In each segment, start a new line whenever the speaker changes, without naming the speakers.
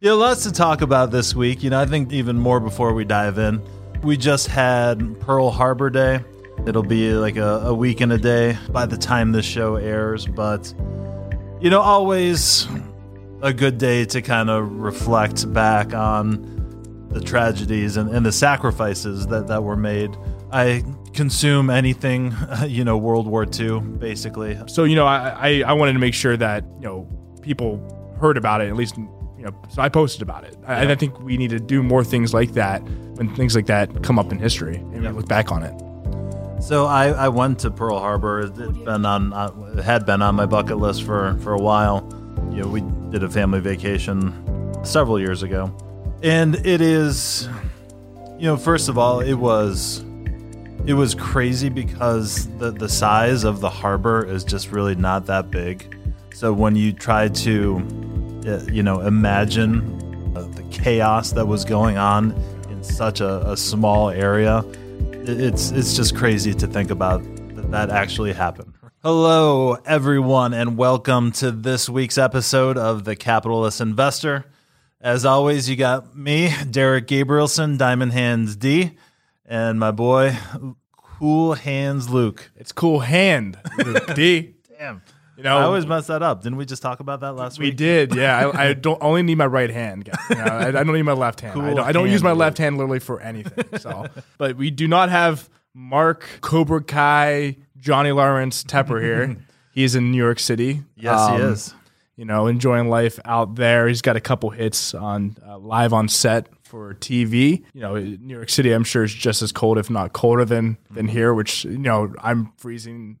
Yeah, lots to talk about this week. You know, I think even more before we dive in. We just had Pearl Harbor Day. It'll be like a, a week and a day by the time this show airs, but you know, always a good day to kind of reflect back on the tragedies and, and the sacrifices that, that were made. I consume anything, you know, World War II, basically.
So you know, I, I I wanted to make sure that you know people heard about it at least. You know, so I posted about it, I- and I think we need to do more things like that when things like that come up in history and we look back on it.
So I, I went to Pearl Harbor. It's been on, uh, had been on my bucket list for, for a while. You know, we did a family vacation several years ago, and it is, you know, first of all, it was, it was crazy because the the size of the harbor is just really not that big. So when you try to, you know, imagine uh, the chaos that was going on in such a, a small area, it's it's just crazy to think about that that actually happened. Hello, everyone, and welcome to this week's episode of the Capitalist Investor. As always, you got me, Derek Gabrielsen, Diamond Hands D, and my boy, Cool Hands Luke.
It's cool hand, Luke D.
Damn,
You know,
I always mess that up. Didn't we just talk about that last
we
week?
We did. Yeah, I, I don't only need my right hand. You know, I, I don't need my left hand. I don't, I don't use my left hand literally for anything. So, but we do not have Mark Cobra Kai Johnny Lawrence Tepper here. He's in New York City.
Yes, he
Um,
is.
you know, enjoying life out there. He's got a couple hits on uh, live on set for TV. You know, New York City, I'm sure is just as cold, if not colder than than here. Which you know, I'm freezing.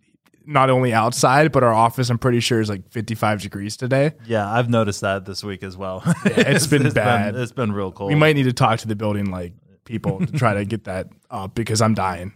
Not only outside, but our office, I'm pretty sure is like 55 degrees today.
Yeah, I've noticed that this week as well.
it's been bad.
it's been real cold.
We might need to talk to the building like people to try to get that up because I'm dying.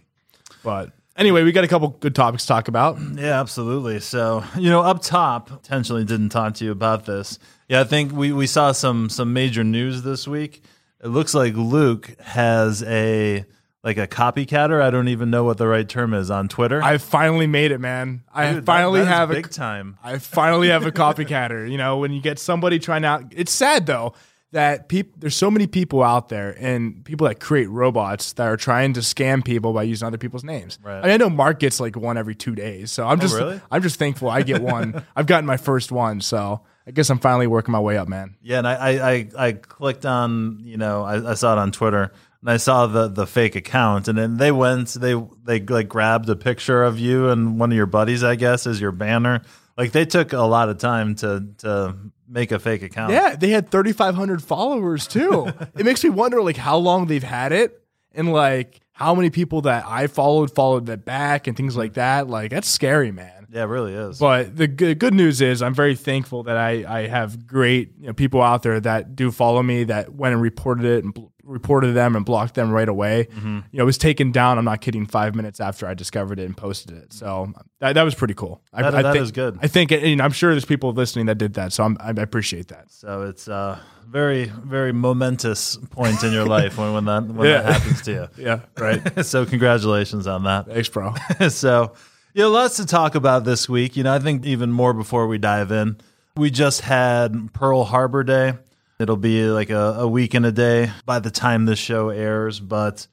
But anyway, we got a couple good topics to talk about.
Yeah, absolutely. So, you know, up top, intentionally didn't talk to you about this. Yeah, I think we, we saw some some major news this week. It looks like Luke has a like a copycatter. I don't even know what the right term is on Twitter.
I finally made it, man. I
Dude, that-
finally
that is
have
big
a
time.
I finally have a copycatter. You know, when you get somebody trying out, it's sad though that people there's so many people out there and people that create robots that are trying to scam people by using other people's names.
Right. Oh,
I, mean, I know Mark gets like one every two days, so I'm oh, just
really?
I'm just thankful I get one. I've gotten my first one, so I guess I'm finally working my way up, man.
Yeah, and I, I, I, I clicked on, you know, I, I saw it on Twitter and I saw the, the fake account and then they went, they, they like grabbed a picture of you and one of your buddies, I guess, as your banner. Like they took a lot of time to, to make a fake account.
Yeah, they had 3,500 followers too. it makes me wonder like how long they've had it and like how many people that I followed followed that back and things like that. Like that's scary, man.
Yeah, it really is.
But the good, good news is I'm very thankful that I, I have great you know, people out there that do follow me that went and reported it and bl- reported them and blocked them right away.
Mm-hmm.
You know, it was taken down. I'm not kidding. Five minutes after I discovered it and posted it, so that, that was pretty cool. I,
That-
I
that
think,
is good.
I think, and I'm sure there's people listening that did that, so I'm, I appreciate that.
So it's a very, very momentous point in your life when, when that when
Yeah.
that happens to you.
Yeah, right.
so congratulations on that.
Thanks, bro.
so, you know, lots to talk about this week. You know, I think even more before we dive in. We just had Pearl Harbor Day. It'll be like a, a week and a day by the time this show airs, but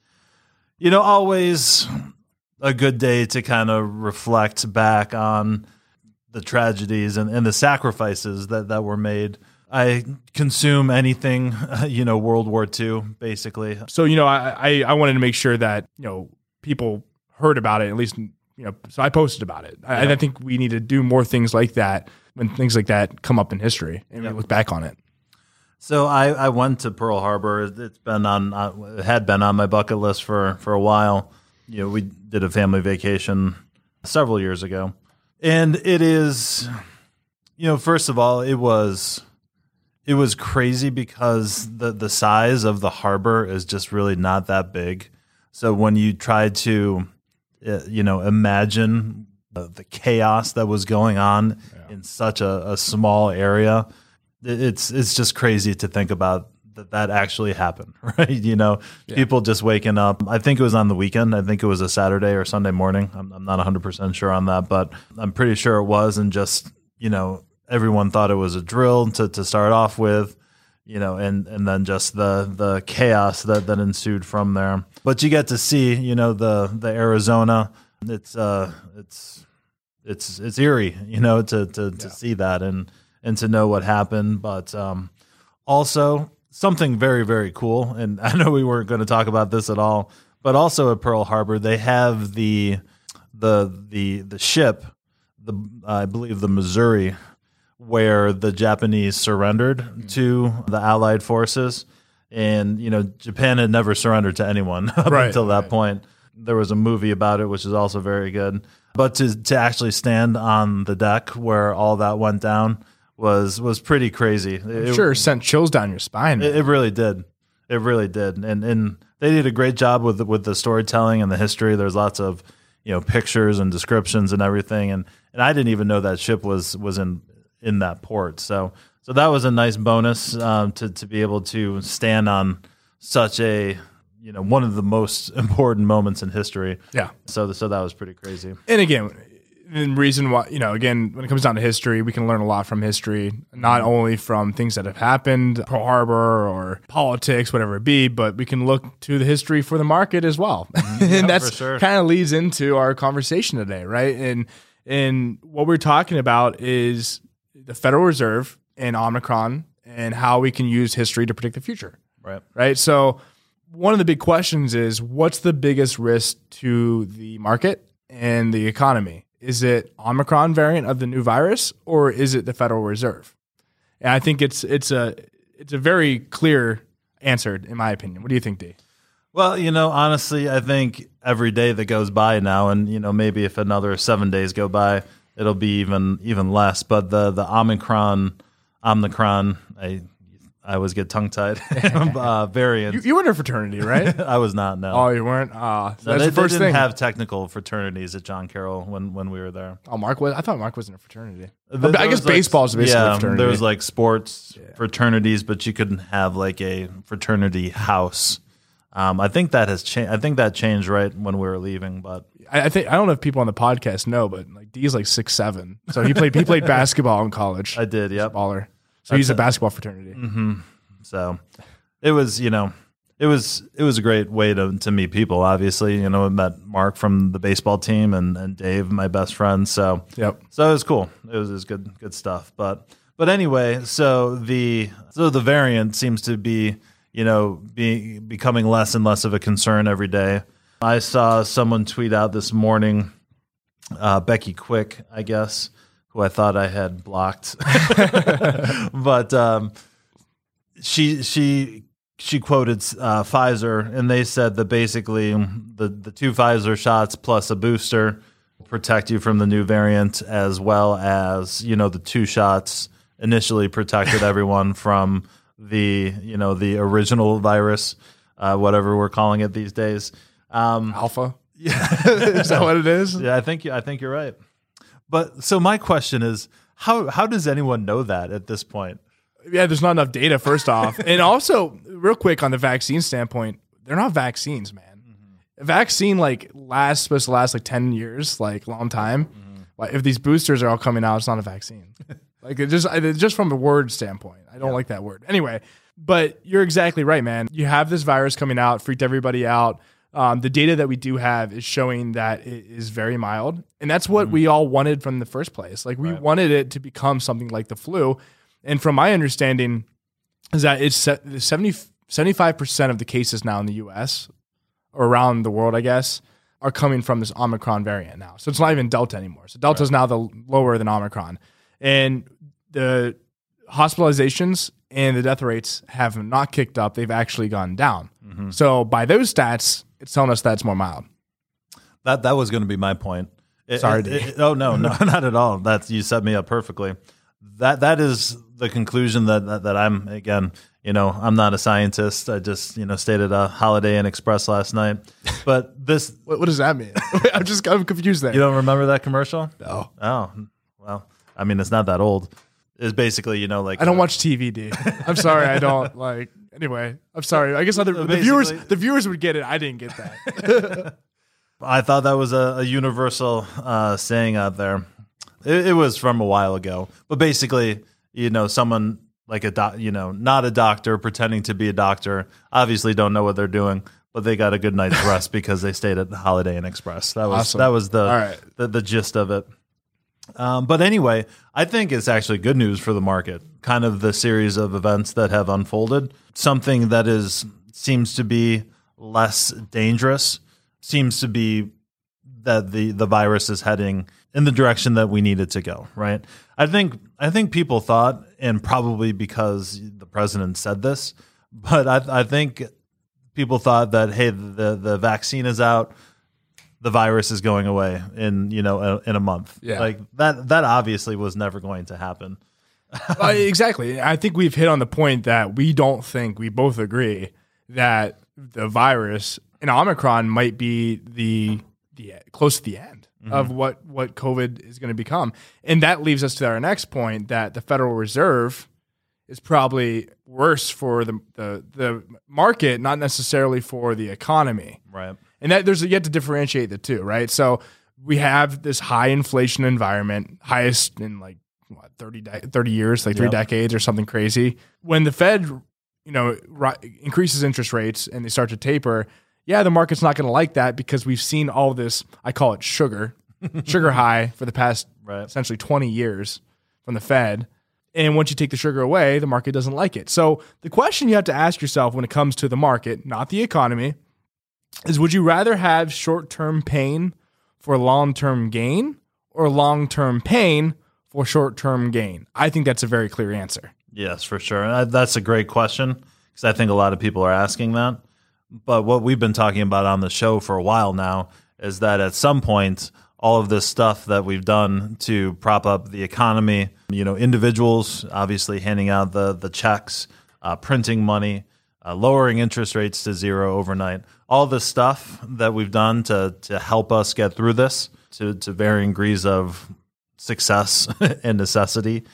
you know, always a good day to kind of reflect back on the tragedies and, and the sacrifices that, that were made. I consume anything, you know, World War II, basically.
So you know, I, I I wanted to make sure that you know people heard about it at least. You know, so I posted about it, I, and I think we need to do more things like that when things like that come up in history and we look back on it.
So I, I went to Pearl Harbor. It's been on, uh, had been on my bucket list for, for a while. You know, we did a family vacation several years ago, and it is, you know, first of all, it was, it was crazy because the the size of the harbor is just really not that big. So when you try to, uh, you know, imagine the, the chaos that was going on in such a, a small area, it's it's just crazy to think about that that actually happened, right? You know, people just waking up. I think it was on the weekend. I think it was a Saturday or Sunday morning. I'm, I'm not 100 percent sure on that, but I'm pretty sure it was. And just you know, everyone thought it was a drill to to start off with. you know, and and then just the the chaos that that ensued from there. But you get to see, you know, the the Arizona. It's uh, it's it's it's eerie, you know, to to to see that and and to know what happened. But um, also something very very cool. And I know we weren't going to talk about this at all, but also at Pearl Harbor they have the the the the ship, the I believe the Missouri, where the Japanese surrendered to the Allied forces, and you know Japan had never surrendered to anyone up
Right,
until that
right.
point. There was a movie about it, which is also very good. But to to actually stand on the deck where all that went down was was pretty crazy. It-
sure, sent chills down your spine.
it, it really did. It really did, and and they did a great job with the, with the storytelling and the history. There's lots of you know pictures and descriptions and everything, and and I didn't even know that ship was was in in that port. So so that was a nice bonus um, to to be able to stand on such a you know one of the most important moments in history.
yeah.
So so that was pretty crazy.
and again, the reason why you know, again, when it comes down to history, we can learn a lot from history, not mm-hmm. only from things that have happened, Pearl Harbor or politics, whatever it be, but we can look to the history for the market as well, mm-hmm. and that's
for sure.
kind of leads into our conversation today, right? And and what we're talking about is the Federal Reserve and Omicron and how we can use history to predict the future
Right.
right? So one of the big questions is what's the biggest risk to the market and the economy? Is it Omicron variant of the new virus or is it the Federal Reserve? And I think it's it's a it's a very clear answer in my opinion. What do you think, D?
Well, you know, honestly, I think every day that goes by now, and you know, maybe if another seven days go by, it'll be even even less. But the the Omicron, Omicron, I I always get tongue tied. uh, variant.
You, you were in a fraternity, right?
I was not. No,
oh, you weren't. Ah, so
No,
that's
they,
the first
they didn't
thing.
have technical fraternities at John Carroll when when we were there.
oh, Mark was. I thought Mark was in a fraternity. I
there
guess
was, like,
baseball is basically
yeah,
a fraternity.
There was like sports fraternities, but you couldn't have like a fraternity house. Um, I think that has changed. I think that changed right when we were leaving, but
I, I think I don't know if people on the podcast know, but like D's like six seven, so he played he played basketball in college.
I did. Yep.
baller. So he's a basketball fraternity.
So it was, you know, it was it was a great way to to meet people. Obviously, you know, I met Mark from the baseball team and and Dave, my best friend. So
Yep.
so it was cool. It was, it was good good stuff. But but anyway, so the so the variant seems to be you know be becoming less and less of a concern every day. I saw someone tweet out this morning, uh, Becky Quick, I guess, who I thought I had blocked, but um, she she she quoted uh, Pfizer, and they said that basically the the two Pfizer shots plus a booster protect you from the new variant, as well as you know the two shots initially protected everyone from the you know the original virus, uh, whatever we're calling it these days. Um,
Alpha. Yeah. is that what it is?
yeah, I think I think you're right. But so my question is, how how does anyone know that at this point?
Yeah, there's not enough data, first off. and also, real quick on the vaccine standpoint, they're not vaccines, man. A vaccine like lasts supposed to last like 10 years, like long time. Mm-hmm. Like if these boosters are all coming out, it's not a vaccine. like it just it- just from a word standpoint. I don't like that word. Anyway, but you're exactly right, man. You have this virus coming out, freaked everybody out. Um, the data that we do have is showing that it is very mild, and that's what we all wanted from the first place. Like we wanted it to become something like the flu, and from my understanding, is that it's se- 70, 75% of the cases now in the US or around the world, I guess, are coming from this Omicron variant now. So it's not even Delta anymore. So Delta is now the lower than Omicron. And the hospitalizations and the death rates have not kicked up. They've actually gone down. So by those stats, it's telling us that's more mild.
That that was going to be my point. It-
Sorry,
it- it- oh no, no, not at all. That's you set me up perfectly. That that is the conclusion that, that that I'm again. You know, I'm not a scientist. I just you know stayed at a Holiday Inn Express last night. But this,
What, what does that mean? I'm just I'm confused there.
you don't remember that commercial?
no.
Oh, well, I mean, it's not that old. It's basically you know like
I don't watch TV, I'm sorry, I don't like. Anyway, I'm sorry. I guess other the viewers the viewers would get it. I didn't get that.
I thought that was a, a universal uh, saying out there. It, it was from a while ago, but basically, you know, someone like a doc, you know, not a doctor pretending to be a doctor. Obviously, don't know what they're doing, but they got a good night's rest because they stayed at the Holiday Inn Express. That was
Awesome.
that was the,
All right.
the the gist of it. Um, but anyway, I think it's actually good news for the market. Kind of the series of events that have unfolded. Something that is seems to be less dangerous. Seems to be that the the virus is heading in the direction that we need it to go. Right. I think I think people thought, and probably because the president said this, but I, I think people thought that hey, the the vaccine is out the virus is going away in you know a, in a month.
Yeah.
like that that obviously was never going to happen.
Uh, exactly. I think we've hit on the point that we don't think we both agree that the virus and Omicron might be the the close to the end of what what COVID is going to become, and that leaves us to our next point that the Federal Reserve is probably worse for the the, the market, not necessarily for the economy
Right.
And that there's yet to differentiate the two, right? So we have this high inflation environment, highest in like what 30, de- 30 years, like three
Yep.
decades or something crazy. When the Fed, you know, ri- increases interest rates and they start to taper, yeah, the market's not going to like that because we've seen all this. I call it sugar, sugar high for the past
Right.
essentially twenty years from the Fed. And once you take the sugar away, the market doesn't like it. So the question you have to ask yourself when it comes to the market, not the economy, is would you rather have short term pain for long term gain or long term pain for short term gain? I think that's a very clear answer.
Yes, for sure. That's a great question because I think a lot of people are asking that. But what we've been talking about on the show for a while now is that at some point, all of this stuff that we've done to prop up the economy, you know, individuals obviously handing out the the checks, uh, printing money, uh, lowering interest rates to zero overnight, all the stuff that we've done to to help us get through this to to varying degrees of success and necessity.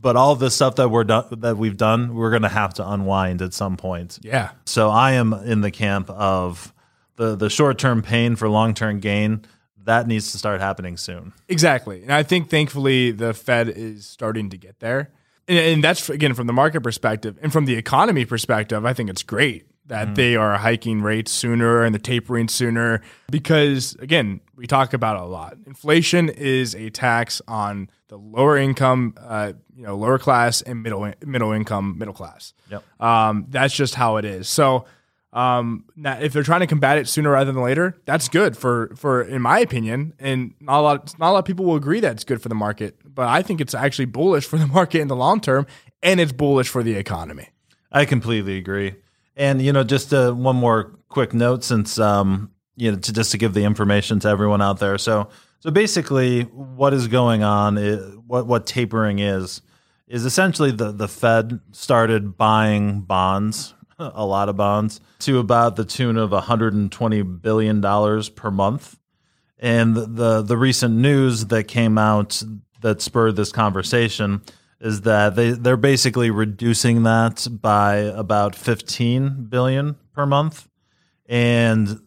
But all the stuff that we're done that we've done, we're going to have to unwind at some point.
Yeah.
So I am in the camp of the the short term pain for long term gain. That needs to start happening soon.
Exactly. And I think thankfully the Fed is starting to get there. And, that's again from the market perspective and from the economy perspective, I think it's great that they are hiking rates sooner and the tapering sooner because again, we talk about it a lot. Inflation is a tax on the lower income, uh, you know, lower class and middle middle income, middle class.
Yep.
Um, that's just how it is. So um, if they're trying to combat it sooner rather than later, that's good for for in my opinion. And not a lot not a lot of people will agree that it's good for the market, but I think it's actually bullish for the market in the long term, and it's bullish for the economy.
I completely agree. And you know, just uh, one more quick note, since um, you know, to, just to give the information to everyone out there. So, so basically, what is going on? Is, what what tapering is is essentially the the Fed started buying bonds, a lot of bonds, to about the tune of 120 billion dollars per month. And the, the recent news that came out that spurred this conversation is that they they're basically reducing that by about 15 billion per month. And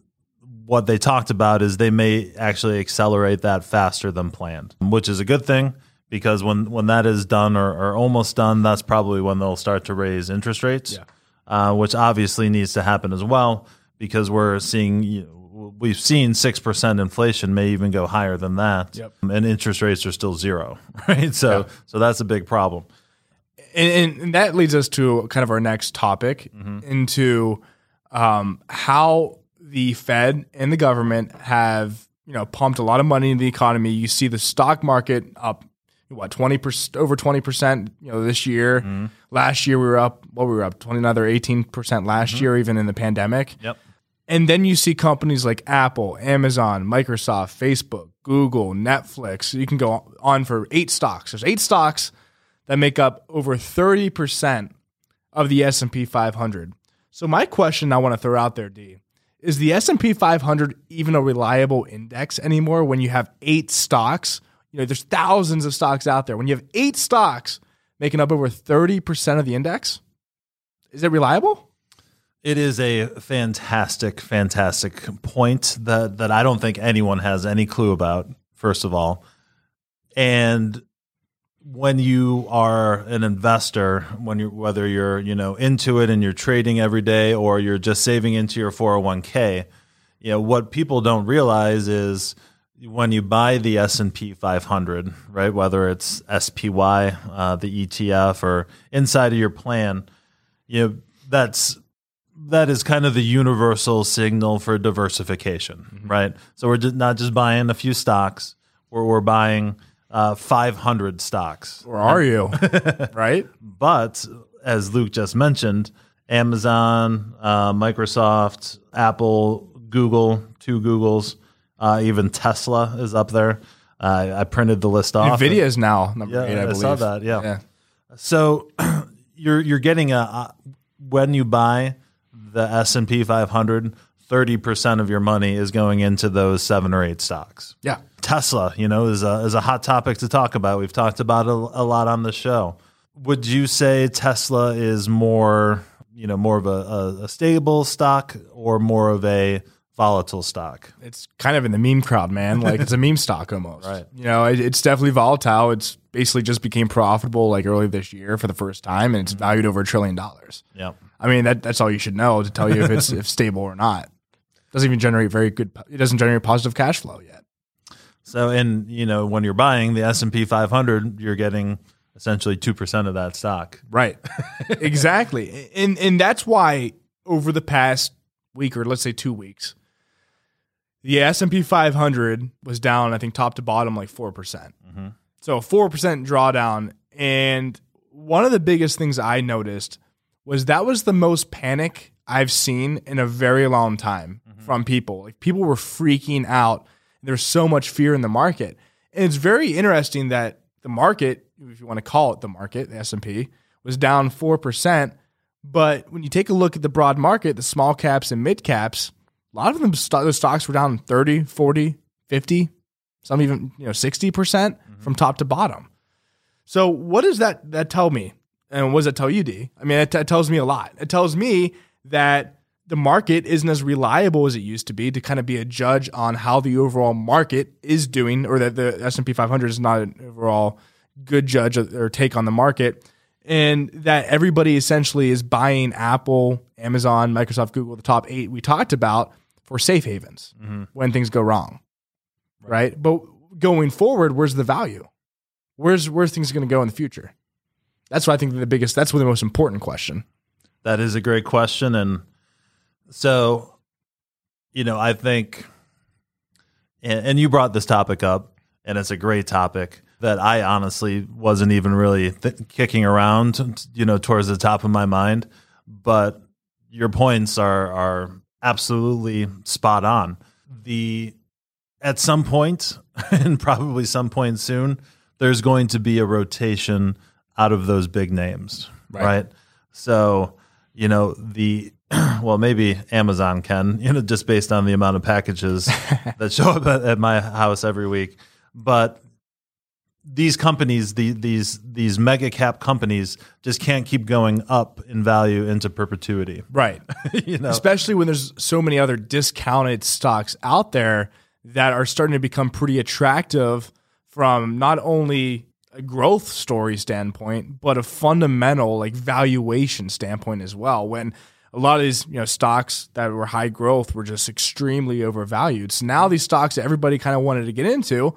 what they talked about is they may actually accelerate that faster than planned which is a good thing because when when that is done or, or almost done that's probably when they'll start to raise interest rates uh, which obviously needs to happen as well because we're seeing you know, we've seen 6% inflation may even go higher than that
Yep.
and interest rates are still zero right so
Yeah.
so that's a big problem
And, and, that leads us to kind of our next topic into um, how the Fed and the government have you know pumped a lot of money into the economy. You see the stock market up what twenty percent over twenty percent you know this year. Mm-hmm. Last year we were up what we were up twenty another eighteen percent last mm-hmm. year even in the pandemic.
yep
And then you see companies like Apple, Amazon, Microsoft, Facebook, Google, Netflix. You can go on for eight stocks. There's eight stocks that make up over 30% of the S&P 500. So my question I want to throw out there, D, is the S&P 500 even a reliable index anymore when you have eight stocks? You know, there's thousands of stocks out there. When you have eight stocks making up over 30% of the index, is it reliable?
It is a fantastic, fantastic point that that I don't think anyone has any clue about. First of all, and when you are an investor, when you whether you're you know into it and you're trading every day or you're just saving into your 401k, you know what people don't realize is when you buy the S&P 500, right, whether it's SPY, uh, the ETF or inside of your plan, you know that's that is kind of the universal signal for diversification, mm-hmm. right? So we're just not just buying a few stocks, we're, we're buying uh, 500 stocks.
Or are you? right?
But as Luke just mentioned, Amazon, uh, Microsoft, Apple, Google, two Googles, uh, even Tesla is up there. Uh, I printed the list off.
Nvidia is now number
yeah,
eight. I, I
saw that. Yeah. yeah. So you're you're getting a uh, when you buy the S and P 500, 30% of your money is going into those seven or eight stocks.
Yeah.
Tesla, you know, is a, is a hot topic to talk about. We've talked about it a, a lot on the show. Would you say Tesla is more, you know, more of a, a, a stable stock or more of a volatile stock?
It's kind of in the meme crowd, man. Like it's a meme stock almost.
Right.
You know, it, it's definitely volatile. It's basically just became profitable like early this year for the first time, and it's mm-hmm. valued over a trillion dollars.
Yeah.
I mean, that that's all you should know to tell you if it's if stable or not. It Doesn't even generate very good. It doesn't generate positive cash flow yet.
So, and you know, when you're buying the S and P 500, you're getting essentially two percent of that stock.
Right. exactly, and and that's why over the past week or let's say two weeks, the S and P 500 was down. I think top to bottom like four percent. Mm-hmm. So four percent drawdown, and one of the biggest things I noticed was that was the most panic I've seen in a very long time mm-hmm. from people. Like people were freaking out. There's so much fear in the market. And it's very interesting that the market, if you want to call it the market, the S&P, was down 4%, but when you take a look at the broad market, the small caps and mid caps, a lot of them those stocks were down 30, 40, 50, some even, you know, 60% mm hmm from top to bottom. So what does that that tell me? And what does it tell you, D? I mean, it, t- it tells me a lot. It tells me that the market isn't as reliable as it used to be to kind of be a judge on how the overall market is doing, or that the S and P 500 is not an overall good judge or take on the market, and that everybody essentially is buying Apple, Amazon, Microsoft, Google, the top eight we talked about for safe havens mm-hmm. when things go wrong, right. right? But going forward, where's the value? Where's where's things going to go in the future? That's what I think the biggest. That's the most important question.
That is a great question. And so, you know, I think, and, and you brought this topic up, and it's a great topic that I honestly wasn't even really th- kicking around, you know, towards the top of my mind. But your points are are absolutely spot on. The at some point, and probably some point soon, there's going to be a rotation out of those big names, right? right? So you know the well maybe amazon can you know just based on the amount of packages that show up at, at, my house every week but these companies the, these these mega cap companies just can't keep going up in value into perpetuity
right you know especially when there's so many other discounted stocks out there that are starting to become pretty attractive from not only a growth story standpoint, but a fundamental like valuation standpoint as well. When a lot of these you know stocks that were high growth were just extremely overvalued. So now these stocks that everybody kind of wanted to get into,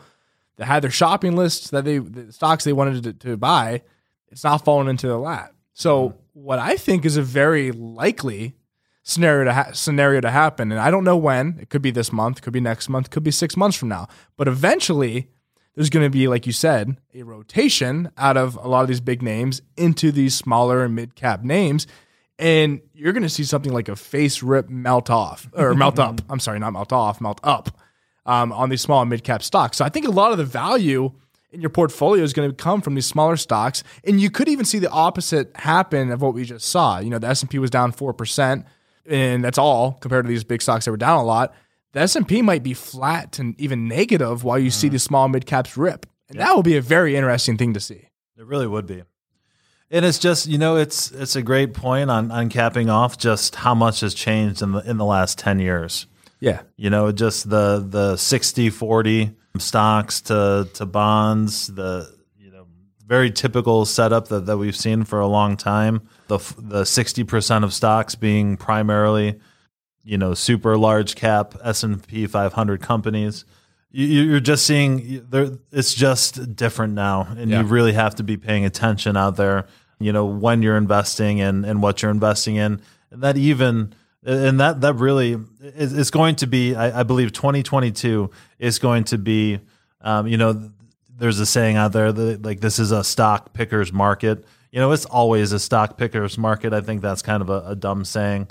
that had their shopping lists that they the stocks they wanted to, to buy, it's not falling into the lap. So mm-hmm. what I think is a very likely scenario to ha- scenario to happen, and I don't know when. It could be this month, could be next month, could be six months from now. But eventually, there's going to be, like you said, a rotation out of a lot of these big names into these smaller and mid cap names. And you're going to see something like a face rip melt off or melt up. I'm sorry, not melt off, melt up um, on these small and mid cap stocks. So I think a lot of the value in your portfolio is going to come from these smaller stocks. And you could even see the opposite happen of what we just saw. You know, the S&P was down 4%, and that's all compared to these big stocks that were down a lot the S&P might be flat and even negative while you mm. see the small mid caps rip. And yep. that will be a very interesting thing to see.
It really would be. And it's just, you know, it's it's a great point on, on capping off just how much has changed in the in the last 10 years.
Yeah.
You know, just the the 60 40 stocks to to bonds, the you know, very typical setup that, that we've seen for a long time. The the sixty percent of stocks being primarily, you know, super large cap S and P five hundred companies. You, are just seeing there. It's just different now, and
Yeah.
you really have to be paying attention out there. You know when you're investing and and what you're investing in, and that even and that that really is, is going to be. I, I believe 2022 is going to be. Um, you know, there's a saying out there that like this is a stock pickers market. You know, it's always a stock pickers market. I think that's kind of a, a dumb saying,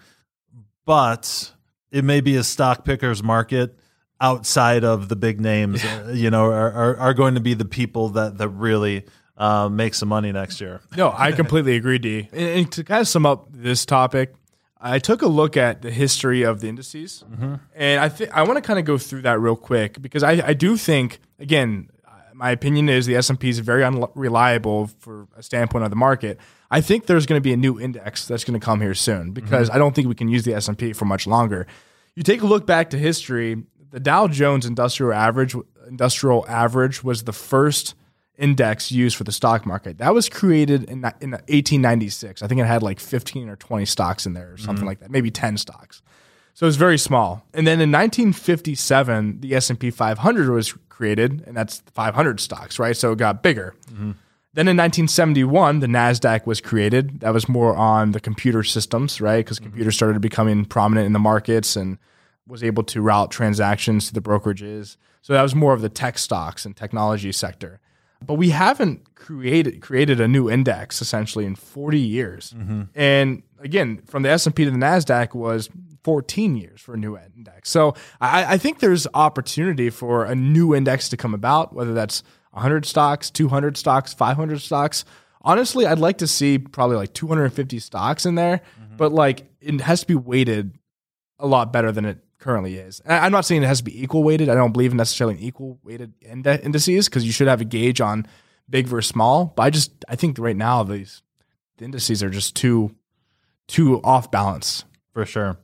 but it may be a stock pickers market outside of the big names. uh, You know, are, are are going to be the people that that really uh, make some money next year.
No, I completely agree, D. And, and to kind of sum up this topic, I took a look at the history of the indices, mm-hmm. and I think I want to kind of go through that real quick because I, I do think, again, my opinion is the S and P is very unreliable for a standpoint of the market. I think there's going to be a new index that's going to come here soon because mm-hmm. I don't think we can use the S and P for much longer. You take a look back to history. The Dow Jones Industrial Average Industrial Average was the first index used for the stock market. That was created in, in 1896. I think it had like 15 or 20 stocks in there or something mm-hmm. like that, maybe 10 stocks. So it was very small. And then in 1957, the S&P 500 was created, and that's 500 stocks, right? So it got bigger. Mm-hmm. Then in 1971, the NASDAQ was created. That was more on the computer systems, right? Because mm-hmm. computers started becoming prominent in the markets and was able to route transactions to the brokerages. So that was more of the tech stocks and technology sector. But we haven't created created a new index essentially in 40 years. Mm-hmm. And again, from the S&P to the NASDAQ was 14 years for a new index. So I, I think there's opportunity for a new index to come about, whether that's 100 stocks, 200 stocks, 500 stocks. Honestly, I'd like to see probably like 250 stocks in there, mm-hmm. but like it has to be weighted a lot better than it currently is. And I'm not saying it has to be equal weighted. I don't believe in necessarily equal weighted indices because you should have a gauge on big versus small. But I just I think right now these the indices are just too too off balance.
For sure.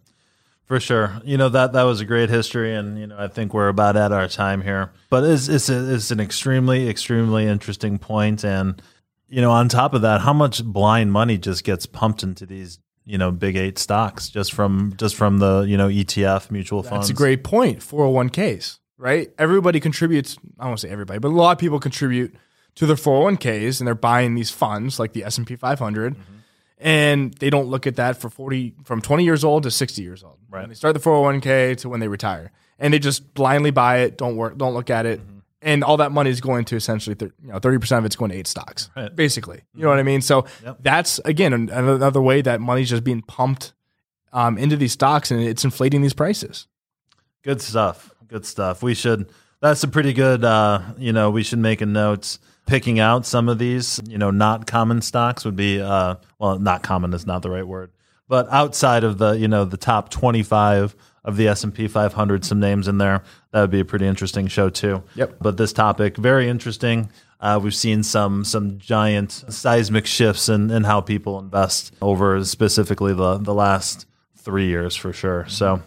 For sure. You know, that that was a great history and you know, I think we're about at our time here. But it's it's, a, it's an extremely extremely interesting point and you know, on top of that, how much blind money just gets pumped into these, you know, big 8 stocks just from just from the, you know, ETF mutual funds.
That's a great point. 401ks, right? Everybody contributes. I won't say everybody, but a lot of people contribute to their 401ks, and they're buying these funds like the S and P 500, mm-hmm. and they don't look at that for 40 from 20 years old to 60 years old.
Right.
They start the 401k to when they retire, and they just blindly buy it. Don't work. Don't look at it. Mm-hmm. And all that money is going to essentially, thir- you know, thirty percent of it's going to eight stocks,
Right.
basically. You know what I mean? So
Yep.
that's again an- another way that money's just being pumped um, into these stocks, and it's inflating these prices.
Good stuff. Good stuff. We should. That's a pretty good. Uh, you know, we should make a note. Picking out some of these, you know, not common stocks would be. Uh, well, not common is not the right word, but outside of the, you know, the top twenty-five of the S and P 500, some names in there. That would be a pretty interesting show too.
Yep.
But this topic very interesting. Uh, we've seen some some giant seismic shifts in, in how people invest over specifically the the last three years for sure. So.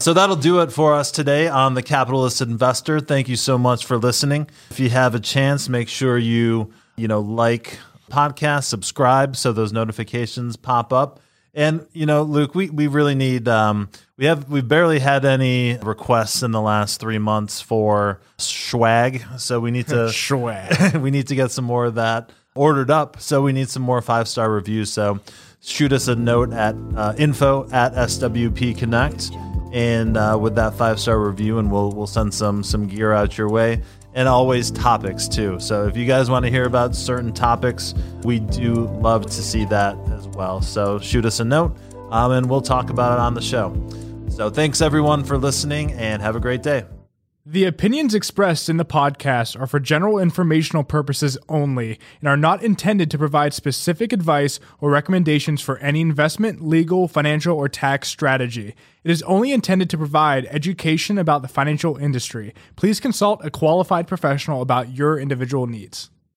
So that'll do it for us today on The Capitalist Investor. Thank you so much for listening. If you have a chance, make sure you, you know, like podcast, subscribe so those notifications pop up. And you know, Luke, we, we really need um, we have we've barely had any requests in the last three months for swag, so we need to
Swag.
we need to get some more of that ordered up. So we need some more five star reviews. So shoot us a note at uh, info at SWP Connect, and uh, with that five star review, and we'll we'll send some some gear out your way. And always topics too. So if you guys want to hear about certain topics, we do love to see that as well. So shoot us a note, um, and we'll talk about it on the show. So thanks everyone for listening, and have a great day.
The opinions expressed in the podcast are for general informational purposes only and are not intended to provide specific advice or recommendations for any investment, legal, financial, or tax strategy. It is only intended to provide education about the financial industry. Please consult a qualified professional about your individual needs.